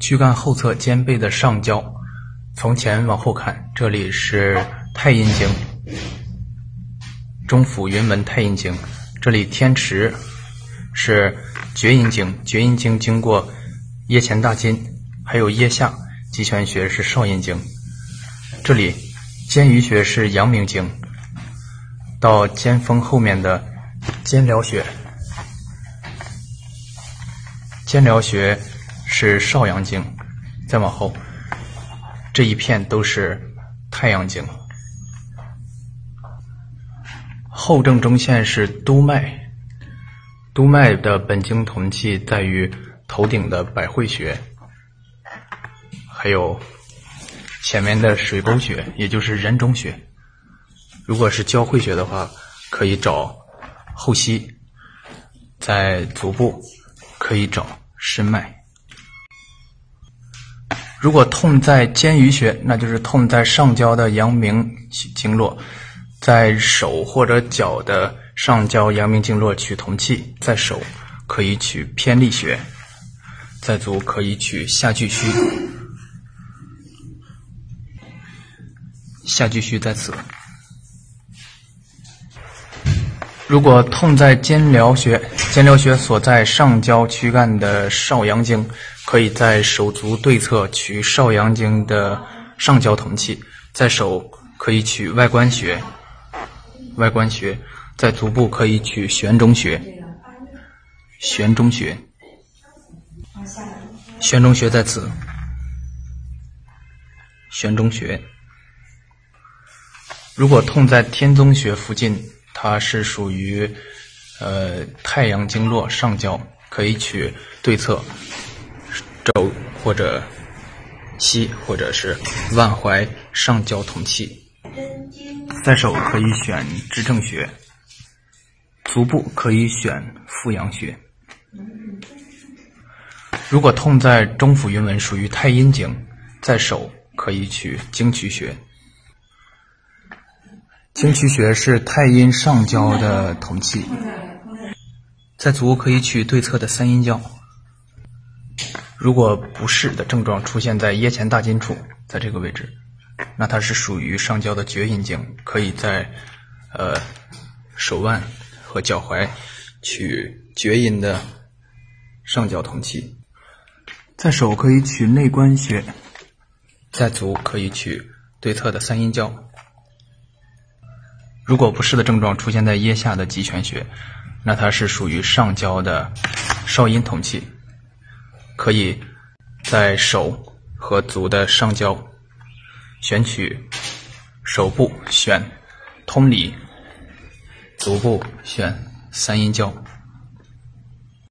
躯干后侧肩背的上焦，从前往后看，这里是太阴经，中府云门太阴经，这里天池是厥阴经，厥阴经经过腋前大筋，还有腋下极泉穴是少阴经，这里肩俞穴是阳明经，到肩峰后面的肩髎穴。肩髎穴是少阳经，再往后这一片都是太阳经。后正中线是督脉，督脉的本经同气在于头顶的百会穴，还有前面的水沟穴，也就是人中穴。如果是交汇穴的话，可以找后溪，在足部可以找。申脉，如果痛在肩俞穴，那就是痛在上焦的阳明经络，在手或者脚的上焦阳明经络取同气，在手可以取偏历穴，在足可以取下巨虚，下巨虚在此。如果痛在肩髎穴，肩髎穴所在上焦躯干的少阳经，可以在手足对侧取少阳经的上焦同气，在手可以取外关穴，外关穴在足部可以取悬中穴，悬中穴，悬中穴在此，悬中穴。如果痛在天宗穴附近。它是属于，呃，太阳经络上焦，可以取对侧肘或者膝或者是腕踝上焦同气。在手可以选支正穴，足部可以选复阳穴。如果痛在中府云门，属于太阴经，在手可以取经渠穴。经渠穴是太阴上焦的同气，在足可以取对侧的三阴交。如果不适的症状出现在腋前大筋处，在这个位置，那它是属于上焦的厥阴经，可以在呃手腕和脚踝取厥阴的上焦通气。在手可以取内关穴，在足可以取对侧的三阴交。如果不适的症状出现在腋下的极泉穴，那它是属于上焦的少阴通气，可以在手和足的上焦选取手部选通里，足部选三阴交。